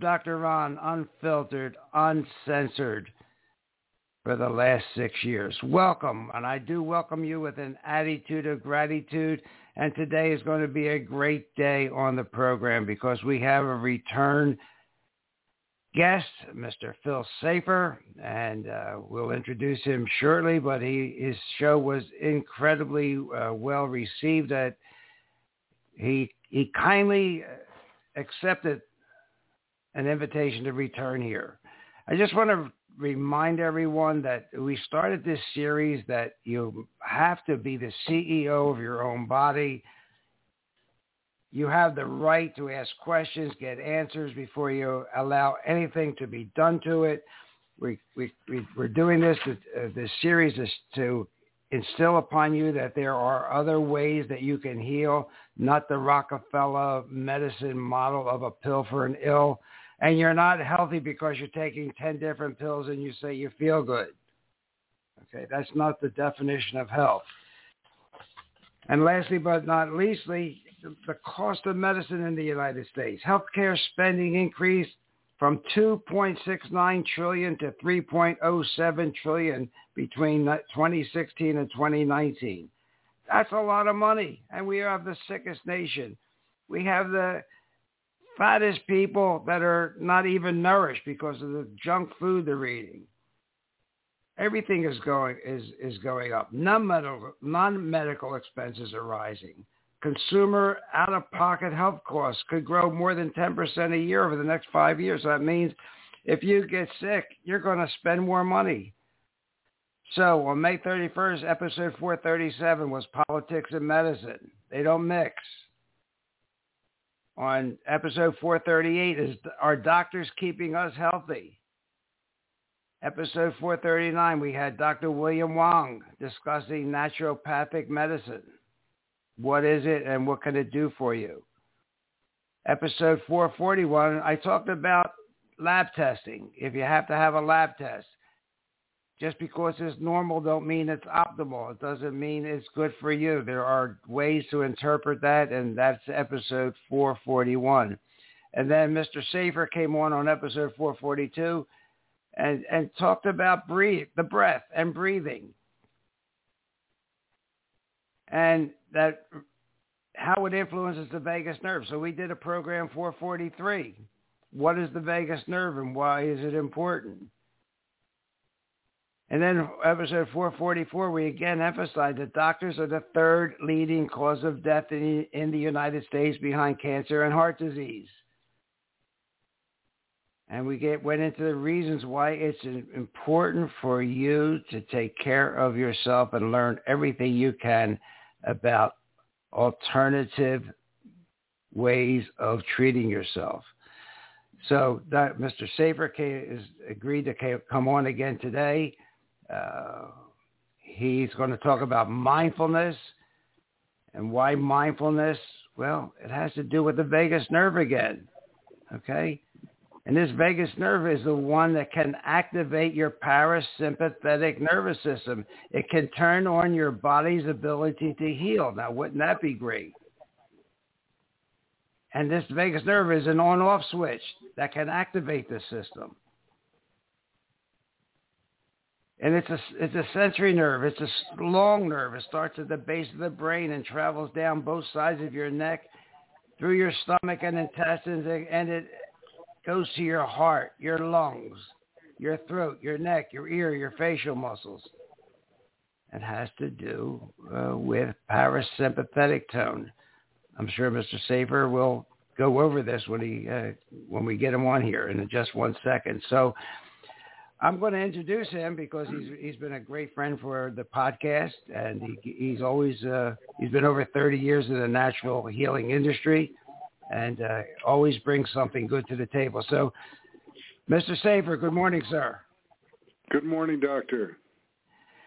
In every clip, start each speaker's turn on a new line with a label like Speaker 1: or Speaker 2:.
Speaker 1: Dr. Ron, unfiltered, uncensored for the last six years. Welcome, and I do welcome you with an attitude of gratitude. And today is going to be a great day on the program because we have a return guest, Mr. Phil Safer, and uh, we'll introduce him shortly. But he, his show was incredibly uh, well received. That he he kindly accepted an invitation to return here. I just want to remind everyone that we started this series that you have to be the CEO of your own body. You have the right to ask questions, get answers before you allow anything to be done to it. We, we, we, we're doing this, uh, this series is to instill upon you that there are other ways that you can heal, not the Rockefeller medicine model of a pill for an ill. And you're not healthy because you're taking 10 different pills and you say you feel good. Okay, that's not the definition of health. And lastly but not leastly, the cost of medicine in the United States. Healthcare spending increased from 2.69 trillion to 3.07 trillion between 2016 and 2019. That's a lot of money. And we have the sickest nation. We have the fattest people that are not even nourished because of the junk food they're eating. Everything is going is is going up. Non-medical non-medical expenses are rising. Consumer out-of-pocket health costs could grow more than 10% a year over the next five years. That means if you get sick, you're going to spend more money. So on May 31st, episode 437 was politics and medicine. They don't mix. On episode 438 is Are Doctors Keeping Us Healthy? Episode 439, we had Dr. William Wong discussing naturopathic medicine. What is it and what can it do for you? Episode 441, I talked about lab testing. If you have to have a lab test, just because it's normal don't mean it's optimal. It doesn't mean it's good for you. There are ways to interpret that, and that's episode 441. And then Mr. Safer came on on episode 442 and, and talked about breathe, the breath and breathing. And that how it influences the vagus nerve. So we did a program 443. What is the vagus nerve and why is it important? And then episode 444, we again emphasized that doctors are the third leading cause of death in, the United States behind cancer and heart disease. And we get, went into the reasons why it's important for you to take care of yourself and learn everything you can about alternative ways of treating yourself. So Mr. Safer has agreed to come on again today. Uh, he's going to talk about mindfulness and why mindfulness. Well, it has to do with the vagus nerve again. Okay. And this vagus nerve is the one that can activate your parasympathetic nervous system. It can turn on your body's ability to heal. Now, wouldn't that be great? And this vagus nerve is an on-off switch that can activate the system. And it's a, it's a sensory nerve. It's a long nerve. It starts at the base of the brain and travels down both sides of your neck through your stomach and intestines, and it goes to your heart, your lungs, your throat, your neck, your ear, your facial muscles. It has to do uh, with parasympathetic tone. I'm sure Mr. Safer will go over this when he uh, when we get him on here in just one second. So I'm going to introduce him because he's he's been a great friend for the podcast, and he, he's always uh, he's been over 30 years in the natural healing industry, and uh, always brings something good to the table. So, Mr. Safer, good morning, sir.
Speaker 2: Good morning, doctor.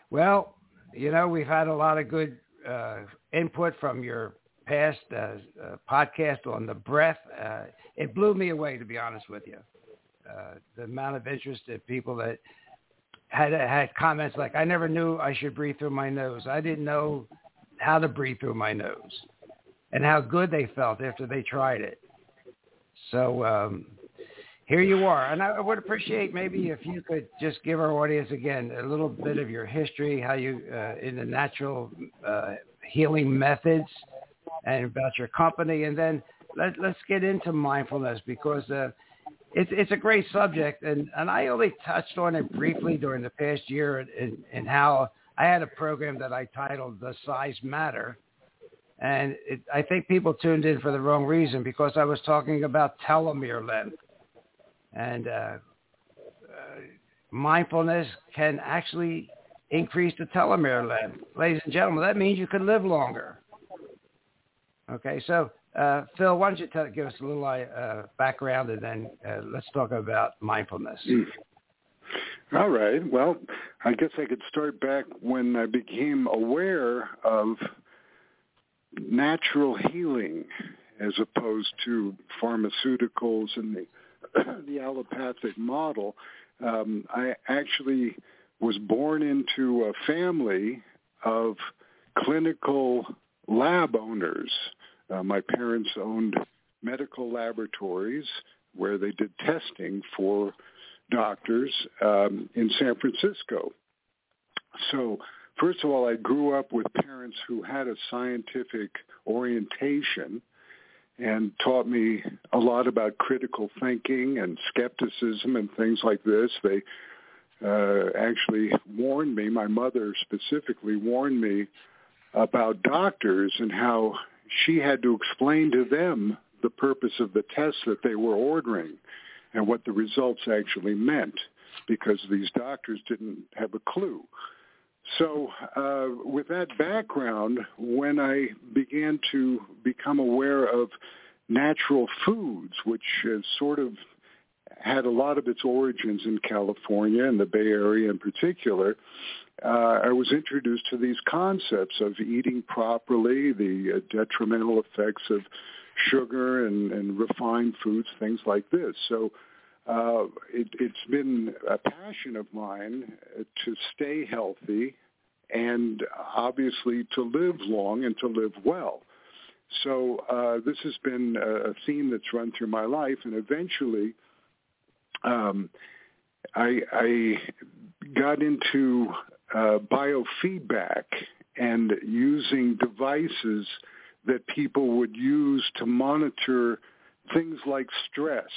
Speaker 1: Well, you know we've had a lot of good uh, input from your past uh, uh, podcast on the breath. Uh, it blew me away, to be honest with you. Uh, the amount of interest that people that had had comments like, "I never knew I should breathe through my nose. I didn't know how to breathe through my nose," and how good they felt after they tried it. So um, here you are, and I would appreciate maybe if you could just give our audience again a little bit of your history, how you uh, in the natural uh, healing methods, and about your company, and then let, let's get into mindfulness because. Uh, it's it's a great subject, and and I only touched on it briefly during the past year, and and how I had a program that I titled "The Size Matter," and it, I think people tuned in for the wrong reason because I was talking about telomere length, and uh, uh, mindfulness can actually increase the telomere length, ladies and gentlemen. That means you can live longer. Okay, so uh, Phil, why don't you tell, give us a little uh, background and then uh, let's talk about mindfulness. Mm.
Speaker 2: All right. Well, I guess I could start back when I became aware of natural healing as opposed to pharmaceuticals and the, the allopathic model. Um, I actually was born into a family of clinical lab owners uh, my parents owned medical laboratories where they did testing for doctors um, in San Francisco. So, first of all, I grew up with parents who had a scientific orientation and taught me a lot about critical thinking and skepticism and things like this. They uh, actually warned me, my mother specifically warned me about doctors and how she had to explain to them the purpose of the tests that they were ordering and what the results actually meant because these doctors didn't have a clue. So uh, with that background, when I began to become aware of natural foods, which has sort of had a lot of its origins in California and the Bay Area in particular, uh, I was introduced to these concepts of eating properly, the uh, detrimental effects of sugar and, and refined foods, things like this. So uh, it, it's been a passion of mine to stay healthy and obviously to live long and to live well. So uh, this has been a theme that's run through my life, and eventually, um, I, I got into uh, biofeedback and using devices that people would use to monitor things like stress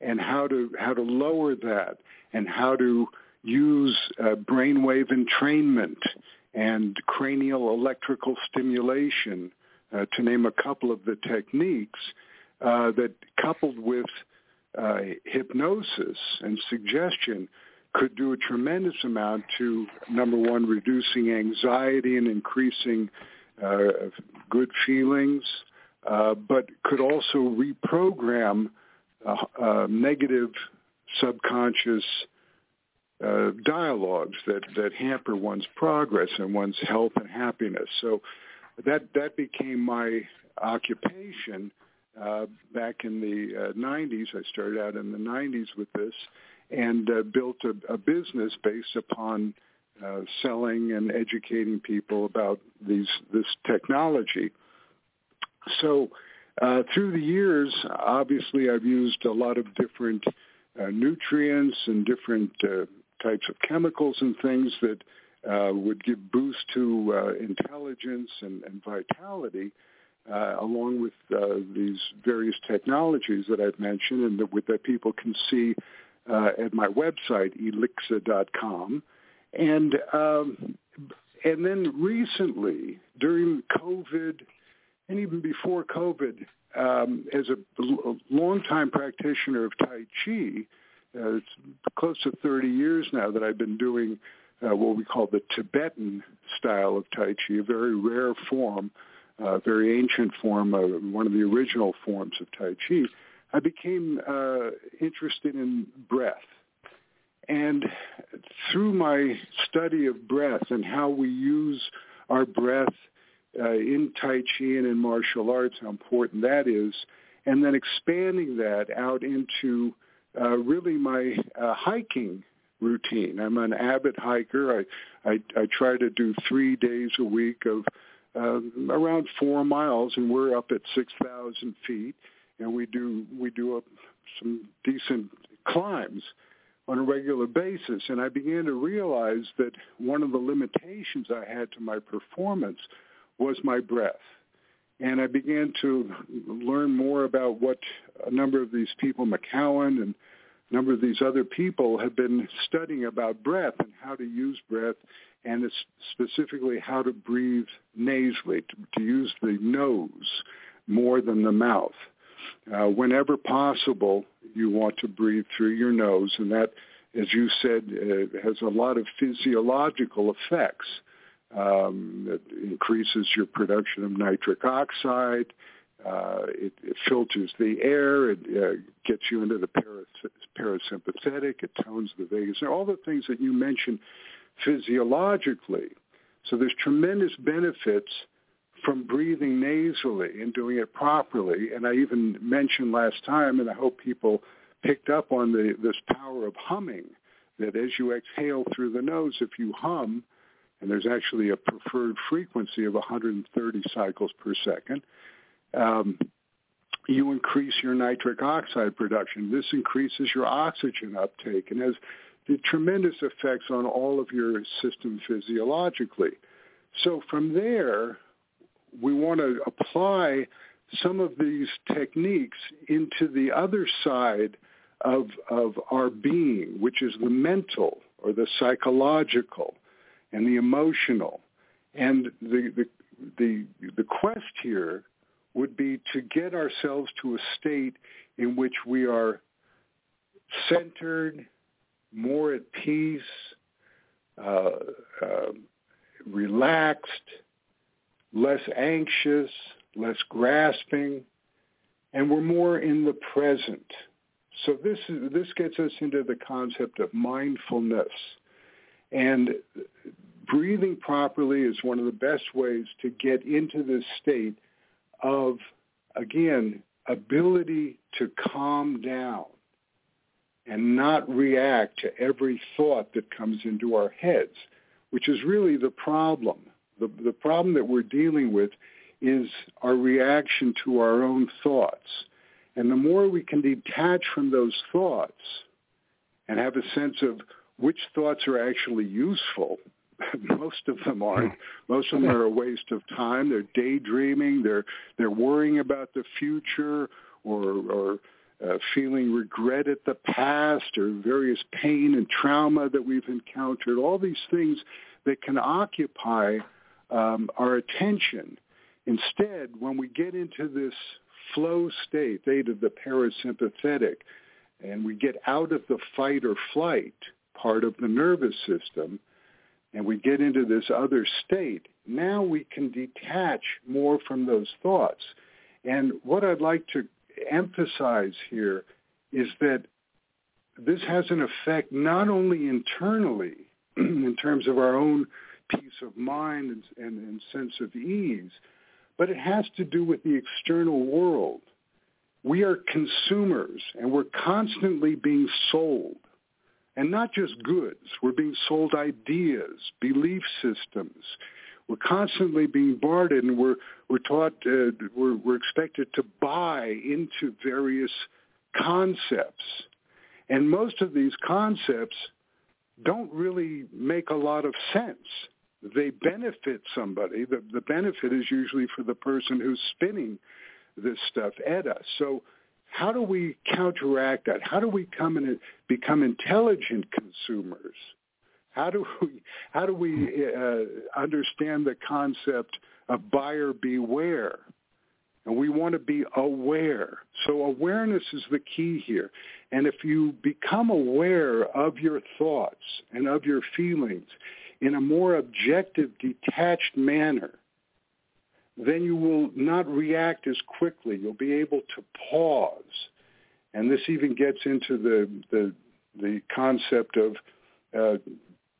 Speaker 2: and how to how to lower that and how to use uh, brainwave entrainment and cranial electrical stimulation, uh, to name a couple of the techniques uh, that, coupled with uh, hypnosis and suggestion, could do a tremendous amount to number one, reducing anxiety and increasing uh, good feelings, uh, but could also reprogram uh, uh negative subconscious uh, dialogues that, that hamper one's progress and one's health and happiness. So that that became my occupation uh, back in the 90s. I started out in the 90s with this and uh, built a, a, business based upon uh, selling and educating people about these this technology. So uh, through the years, obviously, I've used a lot of different uh, nutrients and different uh, types of chemicals and things that uh, would give boost to intelligence and, and vitality. Uh, along with uh, these various technologies that I've mentioned and that, that people can see uh, at my website, elixir.com. And, um, and then recently, during COVID, and even before COVID, um, as a longtime practitioner of Tai Chi, uh, it's close to 30 years now that I've been doing uh, what we call the Tibetan style of Tai Chi, a very rare form, a uh, very ancient form, uh, one of the original forms of Tai Chi. I became uh, interested in breath. And through my study of breath and how we use our breath uh, in Tai Chi and in martial arts, how important that is, and then expanding that out into uh, really my uh, hiking routine. I'm an avid hiker. I, I, I try to do three days a week of uh, around four miles, and we're up at 6,000 feet, and we do we do some decent climbs on a regular basis. And I began to realize that one of the limitations I had to my performance was my breath. And I began to learn more about what a number of these people, McKeown and a number of these other people have been studying about breath and how to use breath and specifically how to breathe nasally, to, to use the nose more than the mouth. Uh, whenever possible, you want to breathe through your nose, and that, as you said, uh, has a lot of physiological effects. Um, it increases your production of nitric oxide. Uh, it, it, filters the air. It uh, gets you into the parasympathetic. It tones the vagus. All the things that you mentioned physiologically. So there's tremendous benefits from breathing nasally and doing it properly. And I even mentioned last time, and I hope people picked up on the, this power of humming, that as you exhale through the nose, if you hum, and there's actually a preferred frequency of 130 cycles per second, um, you increase your nitric oxide production. This increases your oxygen uptake and has the tremendous effects on all of your system physiologically. So from there, we want to apply some of these techniques into the other side of, of our being, which is the mental or the psychological and the emotional. And the, the, the, the quest here would be to get ourselves to a state in which we are centered, more at peace, uh, uh, relaxed, less anxious, less grasping, and we're more in the present. So this is, this gets us into the concept of mindfulness. And breathing properly is one of the best ways to get into this state of, again, ability to calm down and not react to every thought that comes into our heads, which is really the problem. The, the problem that we're dealing with is our reaction to our own thoughts. And the more we can detach from those thoughts and have a sense of which thoughts are actually useful, most of them aren't. Most of them are a waste of time. They're daydreaming. They're they're worrying about the future or or uh, feeling regret at the past or various pain and trauma that we've encountered. All these things that can occupy um, our attention. Instead, when we get into this flow state, state of the parasympathetic, and we get out of the fight or flight part of the nervous system, and we get into this other state, now we can detach more from those thoughts. And what I'd like to emphasize here is that this has an effect not only internally in terms of our own peace of mind and, and, and sense of ease, but it has to do with the external world. We are consumers and we're constantly being sold. And not just goods. We're being sold ideas, belief systems. We're constantly being bombarded and we're, we're taught, uh, we're, we're expected to buy into various concepts. And most of these concepts don't really make a lot of sense they benefit somebody. The, the benefit is usually for the person who's spinning this stuff at us. So how do we counteract that? How do we come and become intelligent consumers? How do we how do we uh, understand the concept of buyer beware? And we want to be aware. So awareness is the key here. And if you become aware of your thoughts and of your feelings in a more objective, detached manner, then you will not react as quickly. You'll be able to pause. And this even gets into the, the, the concept of uh,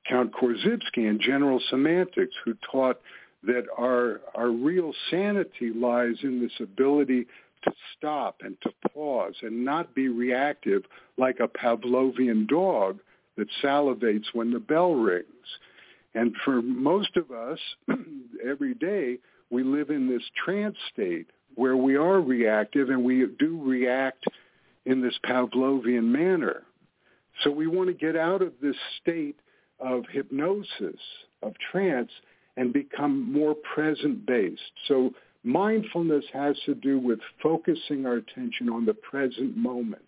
Speaker 2: Count Korzybski and General Semantics, who taught that our, our real sanity lies in this ability to stop and to pause and not be reactive like a Pavlovian dog that salivates when the bell rings. And for most of us, every day, we live in this trance state where we are reactive and we do react in this Pavlovian manner. So we want to get out of this state of hypnosis, of trance, and become more present-based. So mindfulness has to do with focusing our attention on the present moment.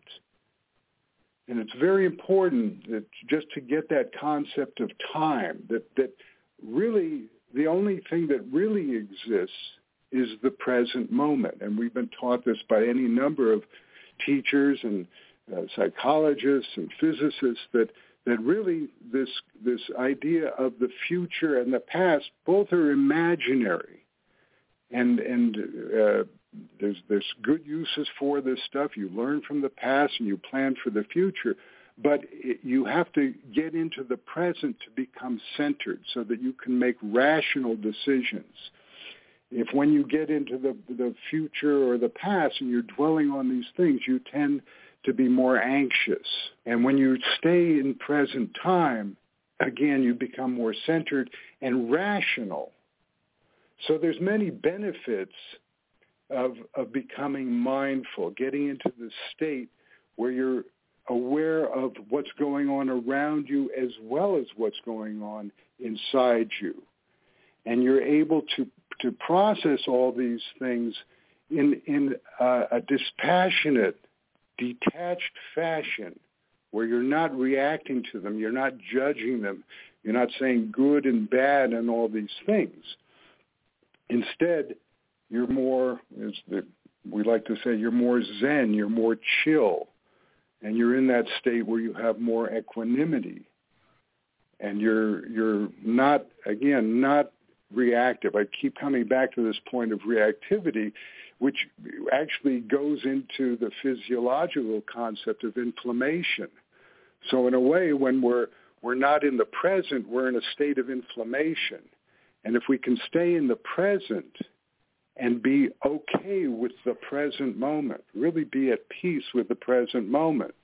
Speaker 2: And it's very important that just to get that concept of time, that, that really the only thing that really exists is the present moment. And we've been taught this by any number of teachers and uh, psychologists and physicists that that really this this idea of the future and the past both are imaginary, and and uh, there's there's good uses for this stuff. You learn from the past and you plan for the future, but it, you have to get into the present to become centered so that you can make rational decisions. If when you get into the the future or the past and you're dwelling on these things, you tend to be more anxious. And when you stay in present time, again, you become more centered and rational. So there's many benefits of, of becoming mindful, getting into the state where you're aware of what's going on around you as well as what's going on inside you. And you're able to, to process all these things in, in a dispassionate detached fashion where you're not reacting to them, you're not judging them, you're not saying good and bad and all these things. Instead, you're more, as the, we like to say, you're more zen, you're more chill, and you're in that state where you have more equanimity. And you're you're not again not reactive. I keep coming back to this point of reactivity which actually goes into the physiological concept of inflammation. So in a way, when we're we're not in the present, we're in a state of inflammation. And if we can stay in the present and be okay with the present moment, really be at peace with the present moment,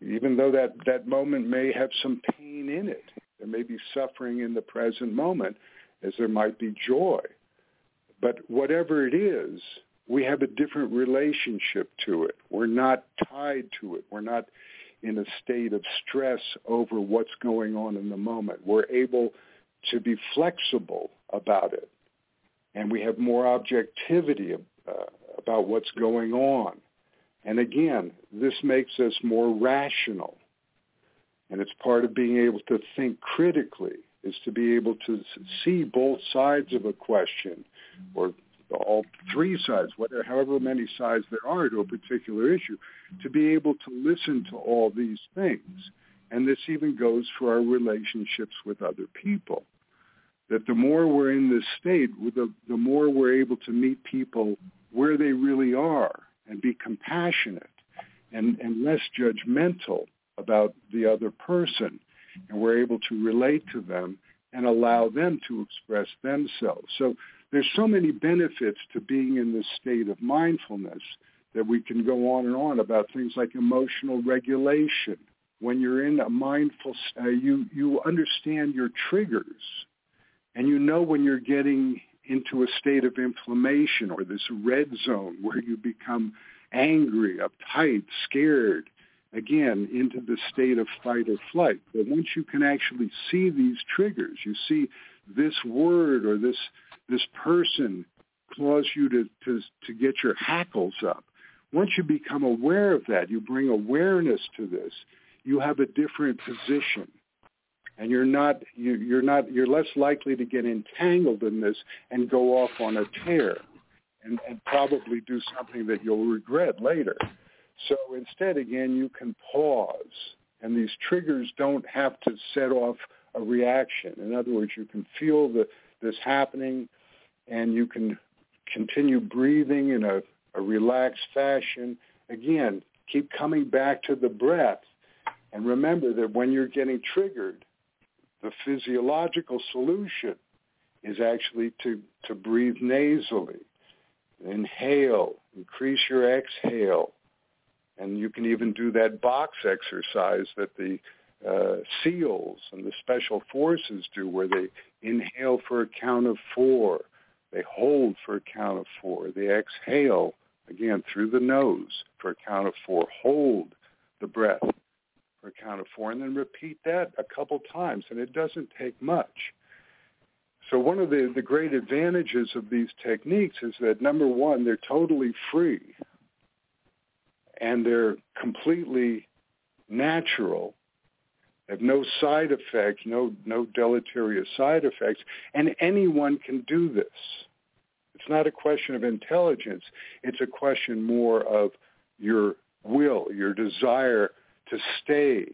Speaker 2: even though that, that moment may have some pain in it, there may be suffering in the present moment as there might be joy. But whatever it is, we have a different relationship to it. We're not tied to it. We're not in a state of stress over what's going on in the moment. We're able to be flexible about it. And we have more objectivity uh, about what's going on. And again, this makes us more rational. And it's part of being able to think critically is to be able to see both sides of a question or all three sides, whatever, however many sides there are to a particular issue, to be able to listen to all these things. And this even goes for our relationships with other people. That the more we're in this state, the, the more we're able to meet people where they really are and be compassionate and, and less judgmental about the other person and we're able to relate to them and allow them to express themselves. So there's so many benefits to being in this state of mindfulness that we can go on and on about things like emotional regulation. When you're in a mindful, uh, you you understand your triggers, and you know when you're getting into a state of inflammation or this red zone where you become angry, uptight, scared, again, into the state of fight or flight. But once you can actually see these triggers, you see this word or this this person cause you to, to, to get your hackles up. Once you become aware of that, you bring awareness to this, you have a different position. And you're not, you, you're not, you're less likely to get entangled in this and go off on a tear. and, and probably do something that you'll regret later. So instead, again, you can pause, and these triggers don't have to set off a reaction. In other words, you can feel the, this happening, and you can continue breathing in a, a relaxed fashion. Again, keep coming back to the breath. And remember that when you're getting triggered, the physiological solution is actually to, to breathe nasally. Inhale, increase your exhale. And you can even do that box exercise that the uh, SEALs and the special forces do where they inhale for a count of four. They hold for a count of four. They exhale, again, through the nose for a count of four. Hold the breath for count of four. And then repeat that a couple times. And it doesn't take much. So one of the, the great advantages of these techniques is that, number one, they're totally free. And they're completely natural have no side effects, no no deleterious side effects, and anyone can do this. It's not a question of intelligence. It's a question more of your will, your desire to stay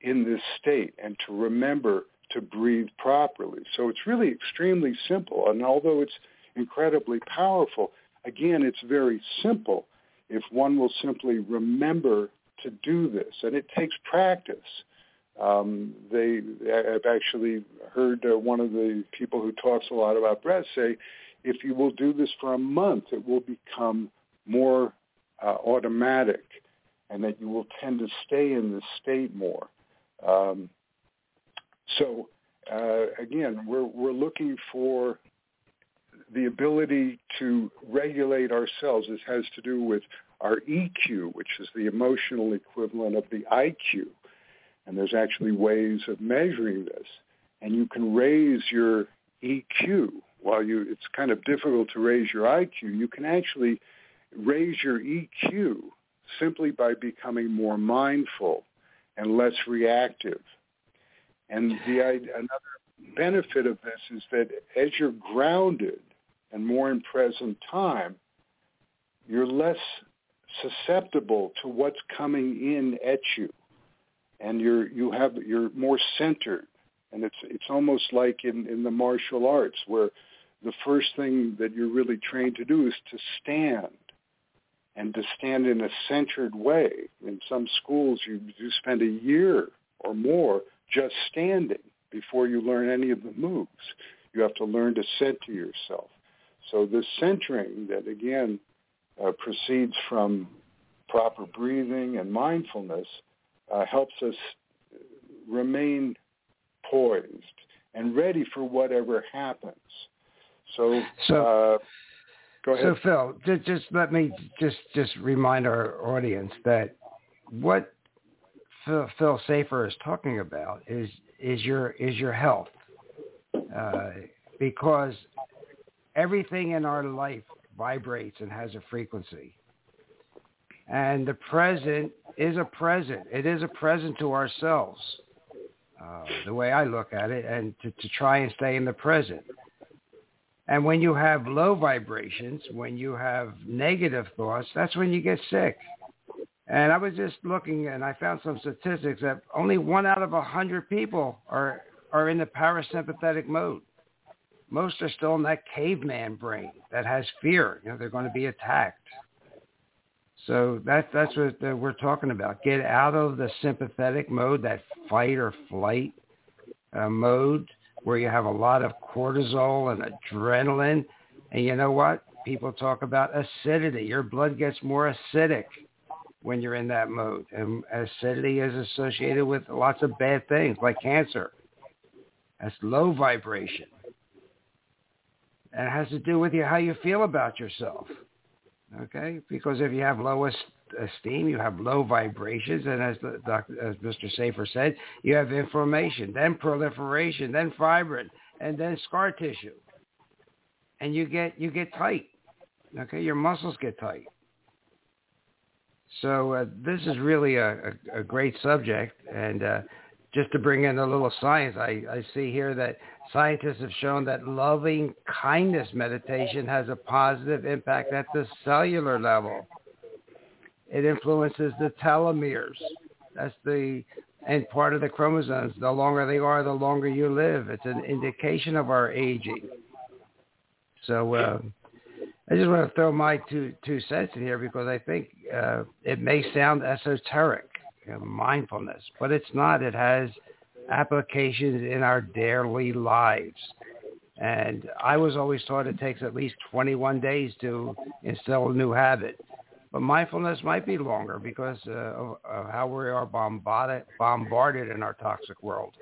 Speaker 2: in this state and to remember to breathe properly. So it's really extremely simple. And although it's incredibly powerful, again, it's very simple if one will simply remember to do this, and it takes practice. Um, they, I've actually heard uh, one of the people who talks a lot about breath say, if you will do this for a month, it will become more uh, automatic, and that you will tend to stay in this state more. Um, so uh, again, we're we're looking for the ability to regulate ourselves. This has to do with our EQ, which is the emotional equivalent of the IQ. And there's actually ways of measuring this. And you can raise your EQ. While you, it's kind of difficult to raise your IQ, you can actually raise your EQ simply by becoming more mindful and less reactive. And the another benefit of this is that as you're grounded and more in present time, you're less susceptible to what's coming in at you, and you're you have you're more centered, and it's it's almost like in in the martial arts where the first thing that you're really trained to do is to stand and to stand in a centered way. In some schools, you, you spend a year or more just standing before you learn any of the moves. You have to learn to center yourself. So this centering that, again, uh, proceeds from proper breathing and mindfulness uh, helps us remain poised and ready for whatever happens. So,
Speaker 1: so,
Speaker 2: uh, go ahead.
Speaker 1: So, Phil, just, just let me just just remind our audience that what Phil, Phil Safer is talking about is is your is your health, uh, because everything in our life vibrates and has a frequency. And the present is a present. It is a present to ourselves, uh, the way I look at it, and to, to try and stay in the present. And when you have low vibrations, when you have negative thoughts, that's when you get sick. And I was just looking, and I found some statistics that only one out of a hundred people are are in the parasympathetic mode most are still in that caveman brain that has fear. You know, they're going to be attacked. So that, that's what we're talking about. Get out of the sympathetic mode, that fight or flight uh, mode where you have a lot of cortisol and adrenaline. And you know what? People talk about acidity. Your blood gets more acidic when you're in that mode. And acidity is associated with lots of bad things like cancer. That's low vibration and it has to do with you how you feel about yourself. Okay, because if you have low esteem, you have low vibrations, and as the as Mr. Safer said, you have inflammation, then proliferation, then fibrin, and then scar tissue, and you get you get tight. Okay, your muscles get tight. So uh, this is really a, a, a great subject, and uh, just to bring in a little science, I, I see here that Scientists have shown that loving kindness meditation has a positive impact at the cellular level. It influences the telomeres. That's the and part of the chromosomes. The longer they are, the longer you live. It's an indication of our aging. So uh, I just want to throw my two two cents in here because I think uh, it may sound esoteric, you know, mindfulness, but it's not. It has applications in our daily lives. And I was always taught it takes at least 21 days to instill a new habit. But mindfulness might be longer because uh, of, of, how we are bombarded, bombarded in our toxic world.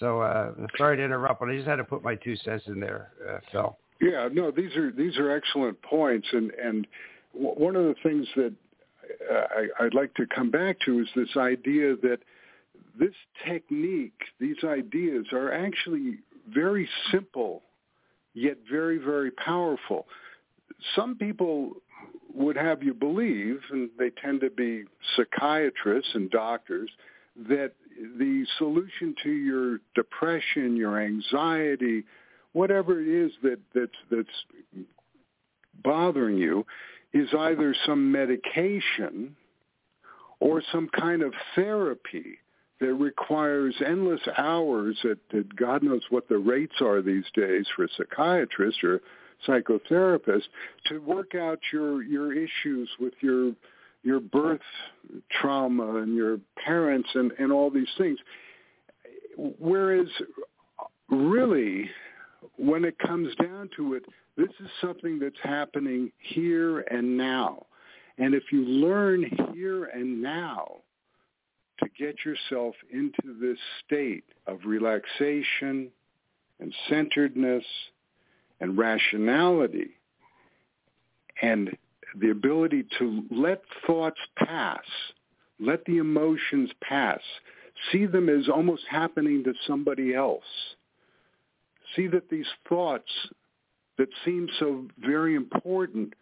Speaker 1: So uh, sorry to interrupt, but I just had to put my two cents in there, uh, Phil.
Speaker 2: Yeah, no, these are these are excellent points, and and one of the things that I, I'd like to come back to is this idea that this technique, these ideas are actually very simple, yet very, very powerful. Some people would have you believe, and they tend to be psychiatrists and doctors, that the solution to your depression, your anxiety, whatever it is that, that's, that's bothering you, is either some medication or some kind of therapy that requires endless hours at, at God knows what the rates are these days for a psychiatrist or psychotherapist to work out your your issues with your your birth trauma and your parents and, and all these things. Whereas really when it comes down to it, this is something that's happening here and now. And if you learn here and now to get yourself into this state of relaxation and centeredness and rationality and the ability to let thoughts pass, let the emotions pass, see them as almost happening to somebody else. See that these thoughts that seem so very important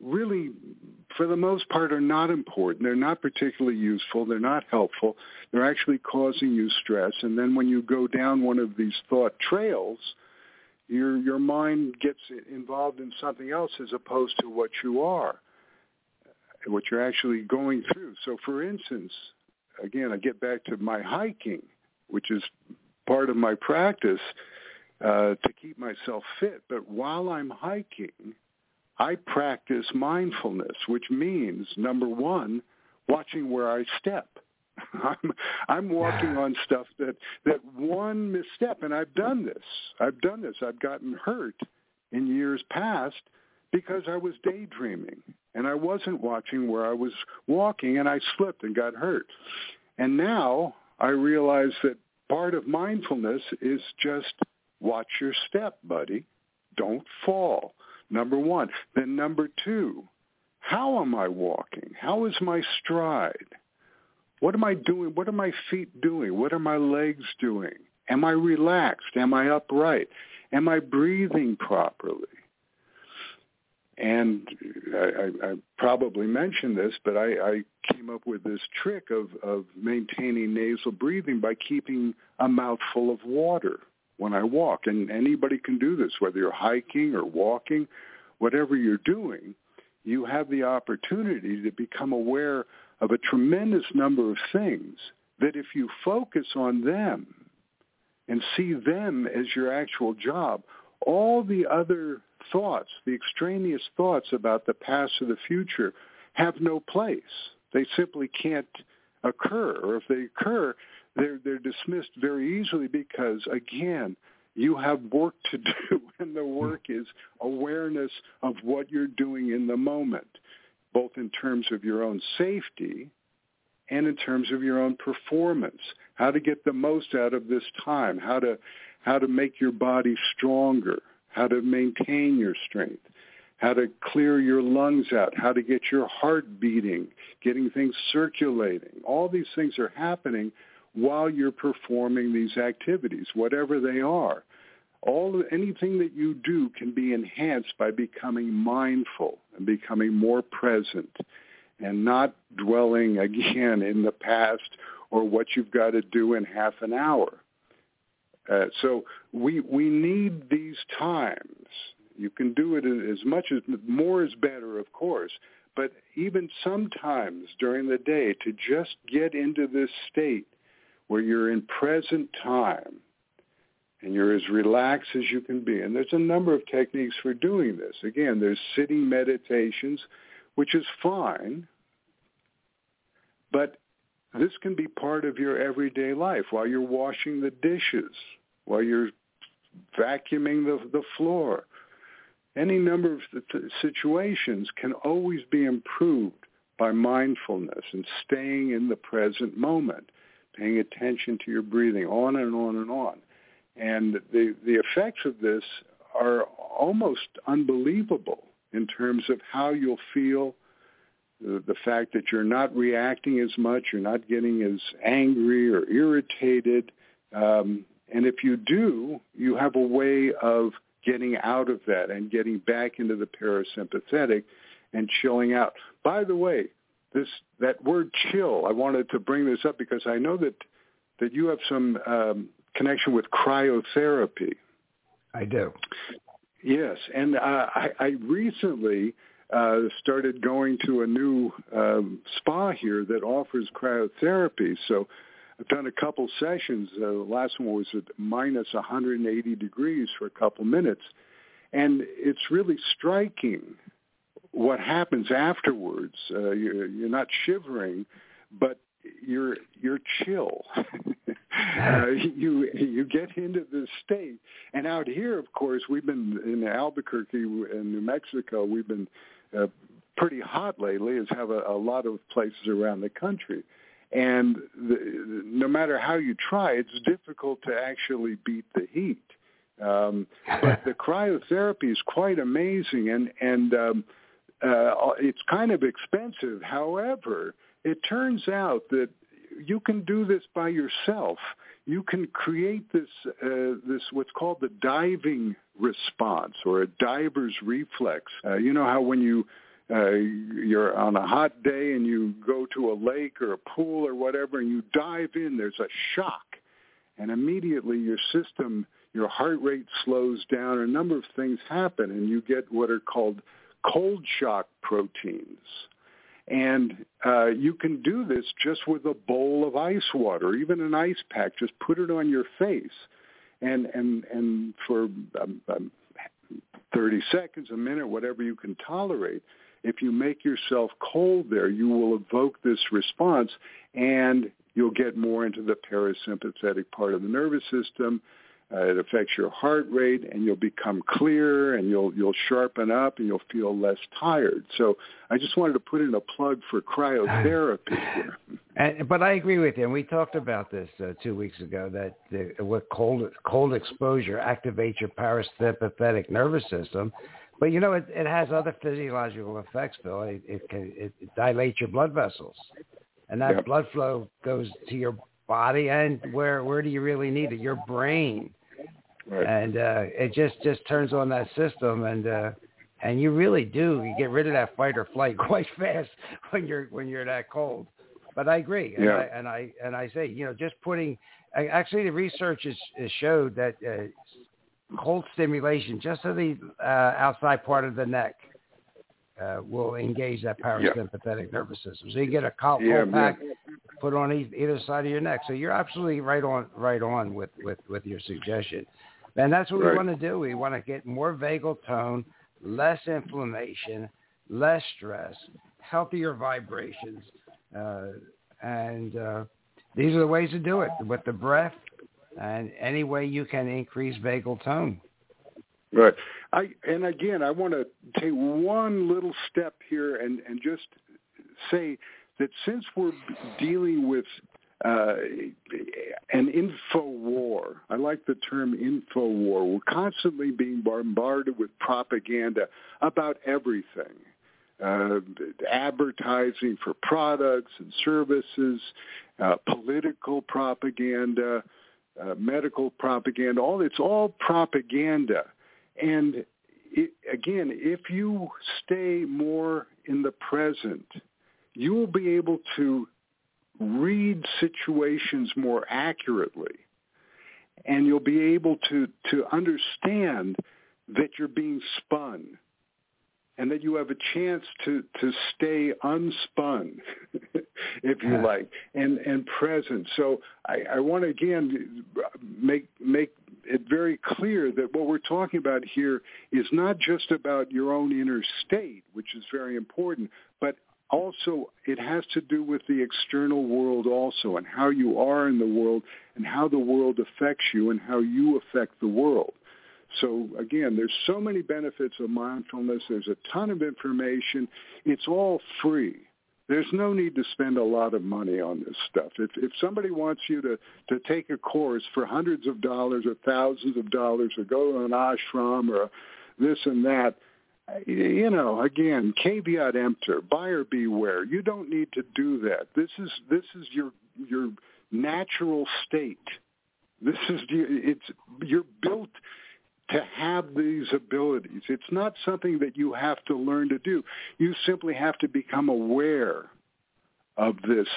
Speaker 2: really, for the most part, are not important. They're not particularly useful. They're not helpful. They're actually causing you stress. And then when you go down one of these thought trails, your your mind gets involved in something else as opposed to what you are, what you're actually going through. So, for instance, again, I get back to my hiking, which is part of my practice uh, to keep myself fit. But while I'm hiking, I practice mindfulness, which means number one, watching where I step. I'm I'm walking on stuff that that one misstep, and I've done this. I've done this. I've gotten hurt in years past because I was daydreaming and I wasn't watching where I was walking, and I slipped and got hurt. And now I realize that part of mindfulness is just watch your step, buddy. Don't fall number one. Then number two, how am I walking? How is my stride? What am I doing? What are my feet doing? What are my legs doing? Am I relaxed? Am I upright? Am I breathing properly? And I, I, I probably mentioned this, but I, I came up with this trick of, of maintaining nasal breathing by keeping a mouthful of water when I walk. And anybody can do this, whether you're hiking or walking, whatever you're doing, you have the opportunity to become aware of a tremendous number of things that if you focus on them and see them as your actual job, all the other thoughts, the extraneous thoughts about the past or the future have no place. They simply can't occur. Or if they occur, they're they're dismissed very easily because again you have work to do and the work is awareness of what you're doing in the moment both in terms of your own safety and in terms of your own performance. How to get the most out of this time. How to how to make your body stronger. How to maintain your strength. How to clear your lungs out, how to get your heart beating, getting things circulating. All these things are happening while you're performing these activities, whatever they are. All anything that you do can be enhanced by becoming mindful and becoming more present and not dwelling again in the past or what you've got to do in half an hour. Uh, so we we need these times. You can do it as much as more is better, of course. But even sometimes during the day, to just get into this state where you're in present time and you're as relaxed as you can be. And there's a number of techniques for doing this. Again, there's sitting meditations, which is fine, but this can be part of your everyday life while you're washing the dishes, while you're vacuuming the, the floor. Any number of situations can always be improved by mindfulness and staying in the present moment, paying attention to your breathing, on and on and on. And the, the effects of this are almost unbelievable in terms of how you'll feel, the, the fact that you're not reacting as much, you're not getting as angry or irritated. Um, and if you do, you have a way of getting out of that and getting back into the parasympathetic and chilling out. By the way, this that word chill, I wanted to bring this up because I know that that you have some um, connection with cryotherapy.
Speaker 1: I do.
Speaker 2: Yes, and uh, I, I recently uh, started going to a new um, spa here that offers cryotherapy. So I've done a couple sessions. Uh, the last one was at minus 180 degrees for a couple minutes, and it's really striking what happens afterwards. Uh, you're, you're not shivering, but you're you're chill. uh, you you get into the state, and out here, of course, we've been in Albuquerque in New Mexico. We've been uh, pretty hot lately, as have a, a lot of places around the country. And the, no matter how you try, it's difficult to actually beat the heat. Um, but the cryotherapy is quite amazing, and and um, uh, it's kind of expensive. However, it turns out that you can do this by yourself. You can create this uh, this what's called the diving response or a diver's reflex. Uh, you know how when you uh, you're on a hot day and you go to a lake or a pool or whatever and you dive in, there's a shock, and immediately your system, your heart rate slows down. A number of things happen, and you get what are called cold shock proteins. And uh, you can do this just with a bowl of ice water, even an ice pack. Just put it on your face, and and and for um, um, 30 seconds, a minute, whatever you can tolerate. If you make yourself cold there, you will evoke this response, and you'll get more into the parasympathetic part of the nervous system uh, it affects your heart rate, and you'll become clearer, and you'll you'll sharpen up, and you'll feel less tired. So I just wanted to put in a plug for cryotherapy.
Speaker 1: And, but I agree with you, and we talked about this uh, two weeks ago that the, what cold cold exposure activates your parasympathetic nervous system. But you know, it, it has other physiological effects, Bill. It, it can it, it dilates your blood vessels, and that yep. blood flow goes to your body and where where do you really need it? Your brain. Right. And uh, it just just turns on that system and uh, and you really do you get rid of that fight or flight quite fast when you're when you're that cold. But I agree, and,
Speaker 2: yeah.
Speaker 1: I, and I and I say you know just putting actually the research is, is showed that uh, cold stimulation just to the uh, outside part of the neck uh, will engage that parasympathetic yeah. nervous system. So you get a cold, yeah, pack yeah. put on either side of your neck. So you're absolutely right on, right on with, with, with your suggestion. And that's what right. we want to do. We want to get more vagal tone, less inflammation, less stress, healthier vibrations. Uh, and uh, these are the ways to do it with the breath and any way you can increase vagal tone.
Speaker 2: Right. I and again, I want to take one little step here and and just say that since we're dealing with uh, an info war. I like the term info war. We're constantly being bombarded with propaganda about everything. Uh, advertising for products and services, uh, political propaganda, uh, medical propaganda. All it's all propaganda. And it, again, if you stay more in the present, you will be able to read situations more accurately. and you'll be able to to understand that you're being spun and that you have a chance to to stay unspun if you like and and present so i i want to again make make it very clear that what we're talking about here is not just about your own inner state which is very important but also it has to do with the external world also and how you are in the world and how the world affects you and how you affect the world so again, there's so many benefits of mindfulness. There's a ton of information. It's all free. There's no need to spend a lot of money on this stuff. If if somebody wants you to to take a course for hundreds of dollars or thousands of dollars or go to an ashram or this and that, you know, again, caveat emptor, buyer beware. You don't need to do that. This is this is your your natural state. This is it's you're built to have these abilities. It's not something that you have to learn to do. You simply have to become aware of this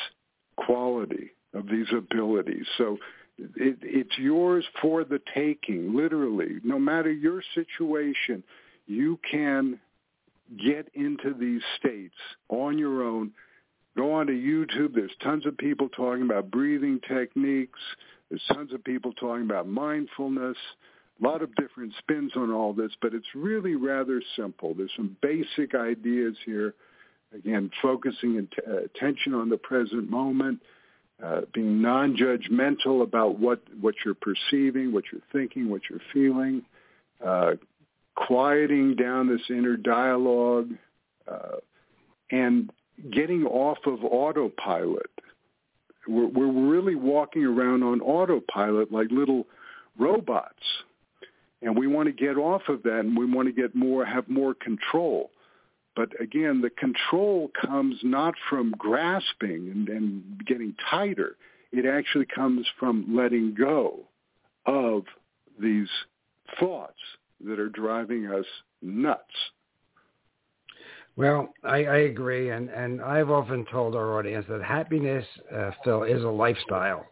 Speaker 2: quality, of these abilities. So it, it's yours for the taking, literally. No matter your situation, you can get into these states on your own. Go onto YouTube. There's tons of people talking about breathing techniques. There's tons of people talking about mindfulness a lot of different spins on all this, but it's really rather simple. There's some basic ideas here. Again, focusing uh, attention on the present moment, uh, being non-judgmental about what, what you're perceiving, what you're thinking, what you're feeling, uh, quieting down this inner dialogue, uh, and getting off of autopilot. We're, we're really walking around on autopilot like little robots. And we want to get off of that and we want to get more have more control. But again the control comes not from grasping and, and getting tighter. It actually comes from letting go of these thoughts that are driving us nuts.
Speaker 1: Well, I, I agree, and, and I've often told our audience that happiness, uh, Phil, is a lifestyle.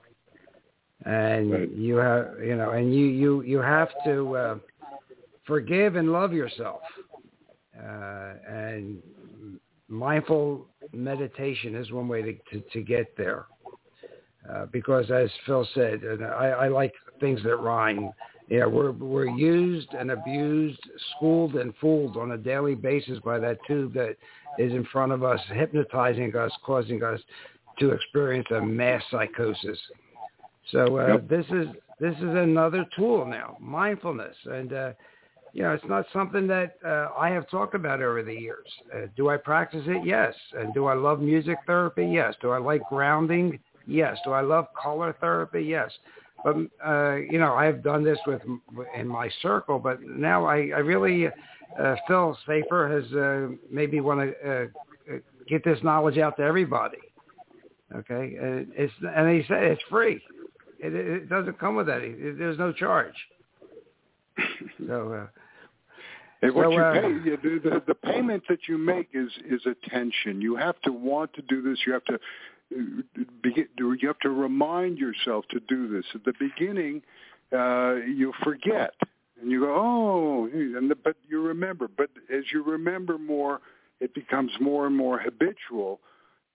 Speaker 1: And right. you have you know and you you you have to uh, forgive and love yourself. Uh, and mindful meditation is one way to to, to get there. Uh, because as Phil said and I, I like things that rhyme yeah we're we're used and abused schooled and fooled on a daily basis by that tube that is in front of us hypnotizing us causing us to experience a mass psychosis so uh, yep. this is this is another tool now, mindfulness, and uh, you know it's not something that uh, I have talked about over the years. Uh, do I practice it? Yes. And do I love music therapy? Yes. Do I like grounding? Yes. Do I love color therapy? Yes. But uh, you know I've done this with in my circle, but now I, I really uh, Phil Safer has uh, maybe want to uh, get this knowledge out to everybody. Okay, and it's and he said it's free. It, it doesn't come with any. It, there's no charge. so. Uh,
Speaker 2: Hey, what so, you uh, pay, do, the, the payment that you make is is attention. You have to want to do this. You have to uh, you have to remind yourself to do this. At the beginning, uh, you forget and you go, oh, and the, but you remember. But as you remember more, it becomes more and more habitual.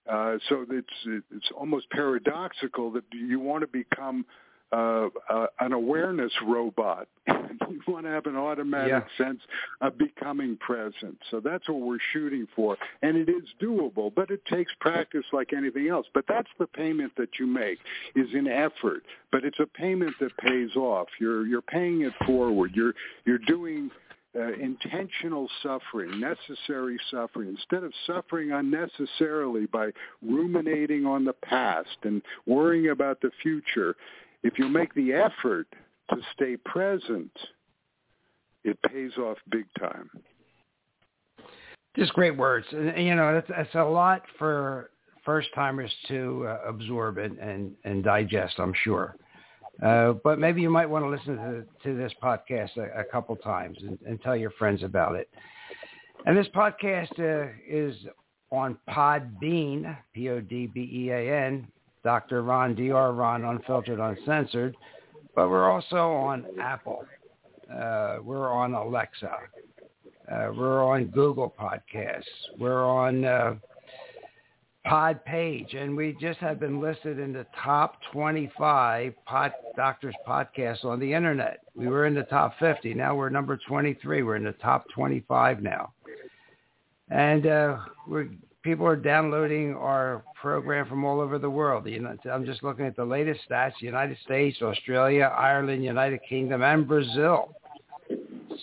Speaker 2: Uh, so it's it's almost paradoxical that you want to become uh, uh, an awareness robot. you want to have an automatic yeah. sense of becoming present. So that's what we're shooting for, and it is doable, but it takes practice like anything else. But that's the payment that you make is in effort, but it's a payment that pays off. You're you're paying it forward. You're you're doing uh, intentional suffering, necessary suffering, instead of suffering unnecessarily by ruminating on the past and worrying about the future, if you make the effort to stay present, it pays off big time.
Speaker 1: Just great words. You know, that's, that's a lot for first timers to uh, absorb and, and, and digest, I'm sure. Uh, but maybe you might want to listen to, to this podcast a, a couple times and, and, tell your friends about it. And this podcast uh, is on Podbean, P-O-D-B-E-A-N, Dr. Ron, Dr. Ron, Unfiltered, Uncensored. but we're also on Apple. Uh, we're on Alexa. Uh, we're on Google Podcasts. We're on uh, Pod Page, and we just have been listed in the top 25 pod, doctors podcasts on the internet. We were in the top 50. Now we're number 23. We're in the top 25 now, and uh, we're people are downloading our program from all over the world. I'm just looking at the latest stats: United States, Australia, Ireland, United Kingdom, and Brazil.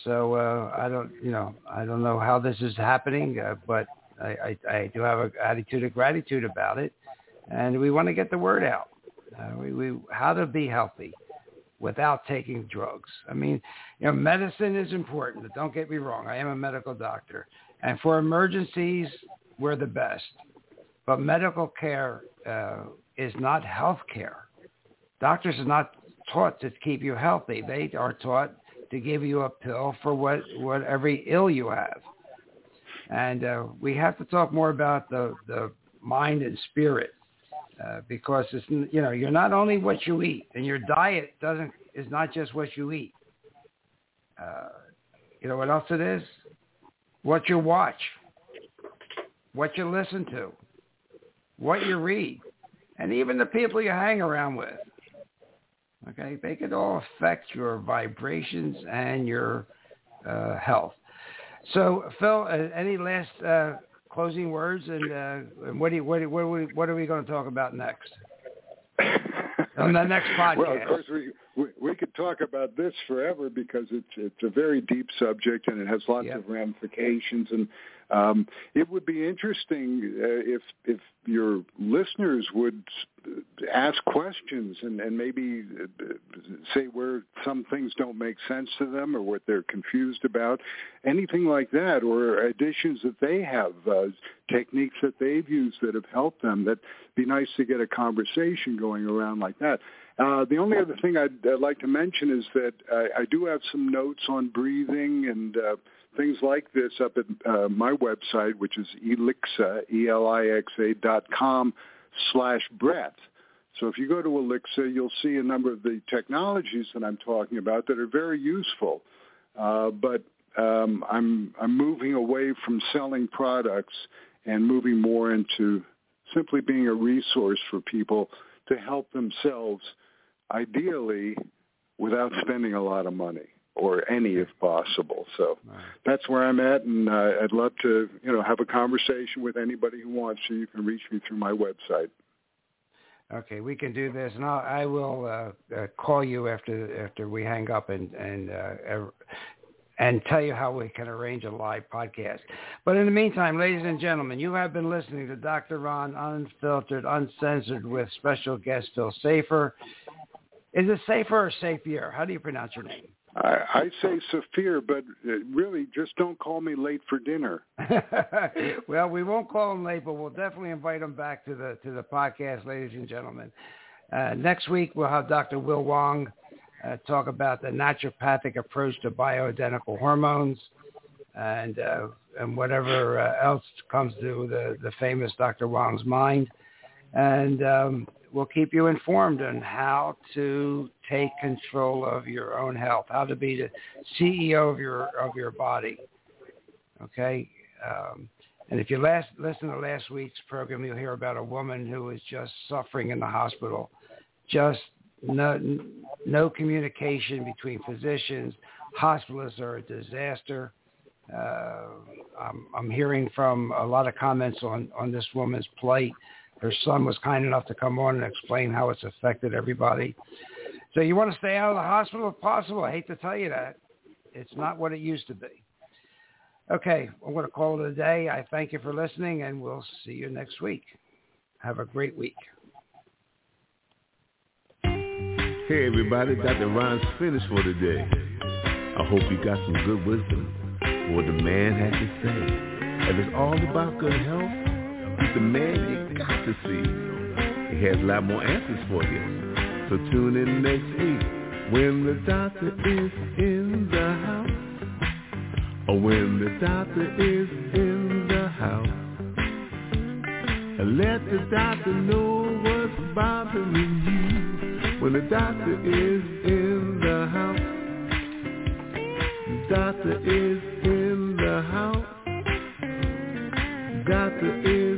Speaker 1: So uh, I don't, you know, I don't know how this is happening, uh, but I, I, I do have an attitude of gratitude about it, and we want to get the word out. Uh, we, we how to be healthy without taking drugs. I mean, you know, medicine is important, but don't get me wrong. I am a medical doctor, and for emergencies, we're the best. But medical care uh, is not health care. Doctors are not taught to keep you healthy. They are taught to give you a pill for what, what every ill you have. And uh, we have to talk more about the, the mind and spirit uh, because it's you know you're not only what you eat, and your diet doesn't is not just what you eat. Uh, you know what else it is? What you watch, what you listen to, what you read, and even the people you hang around with. Okay, they could all affect your vibrations and your uh, health. So, Phil, uh, any last uh, closing words, and, uh, what, do you, what, what, what, what are we going to talk about next? on the next podcast.
Speaker 2: Well, of course, we, we, we could talk about this forever because it's it's a very deep subject and it has lots yep. of ramifications. And um, it would be interesting uh, if if your listeners would ask questions and, and maybe uh, say where some things don't make sense to them or what they're confused about, anything like that, or additions that they have, uh, techniques that they've used that have helped them. That'd be nice to get a conversation going around like that. Uh, the only other thing I'd, I'd like to mention is that I, I do have some notes on breathing and uh, things like this up at uh, my website, which is elixa, E-L-I-X-A dot com slash breath. So if you go to Elixa, you'll see a number of the technologies that I'm talking about that are very useful. Uh, but um, I'm, I'm moving away from selling products and moving more into simply being a resource for people to help themselves, ideally without spending a lot of money or any if possible. So right. that's where I'm at, and uh, I'd love to you know have a conversation with anybody who wants to. You can reach me through my website.
Speaker 1: Okay, we can do this, and I'll, I will uh, uh, call you after after we hang up and and uh, and tell you how we can arrange a live podcast. But in the meantime, ladies and gentlemen, you have been listening to Dr. Ron Unfiltered, Uncensored with special guest Phil Safer. Is it safer or safier? How do you pronounce your name?
Speaker 2: I, I say Saphir, but uh, really, just don't call me late for dinner.
Speaker 1: well, we won't call him late, but we'll definitely invite him back to the to the podcast, ladies and gentlemen. Uh, next week, we'll have Dr. Will Wong uh, talk about the naturopathic approach to bioidentical hormones and uh, and whatever uh, else comes to the, the famous Dr. Wong's mind. And um, we'll keep you informed on how to take control of your own health, how to be the CEO of your of your body. Okay. Um, and if you last listen to last week's program, you'll hear about a woman who was just suffering in the hospital, just no no communication between physicians. Hospitalists are a disaster. Uh, I'm, I'm hearing from a lot of comments on on this woman's plight her son was kind enough to come on and explain how it's affected everybody. So you want to stay out of the hospital if possible. I hate to tell you that. It's not what it used to be. Okay, I'm going to call it a day. I thank you for listening, and we'll see you next week. Have a great week.
Speaker 3: Hey, everybody. Dr. Ron's finished for today. I hope you got some good wisdom for what the man had to say. If it's all about good health, the man you got to see. He has a lot more answers for you. So tune in next week when the doctor is in the house. Or when the doctor is in the house. Let the doctor know what's bothering you When the doctor is in the house, the doctor is in the house. The doctor is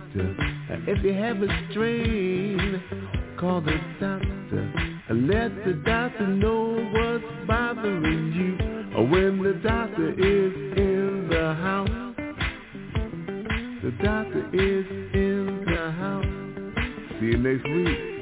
Speaker 3: doctor. If you have a strain, call the doctor. Let the doctor know what's bothering you when the doctor is in the house. The doctor is in the house. See you next week.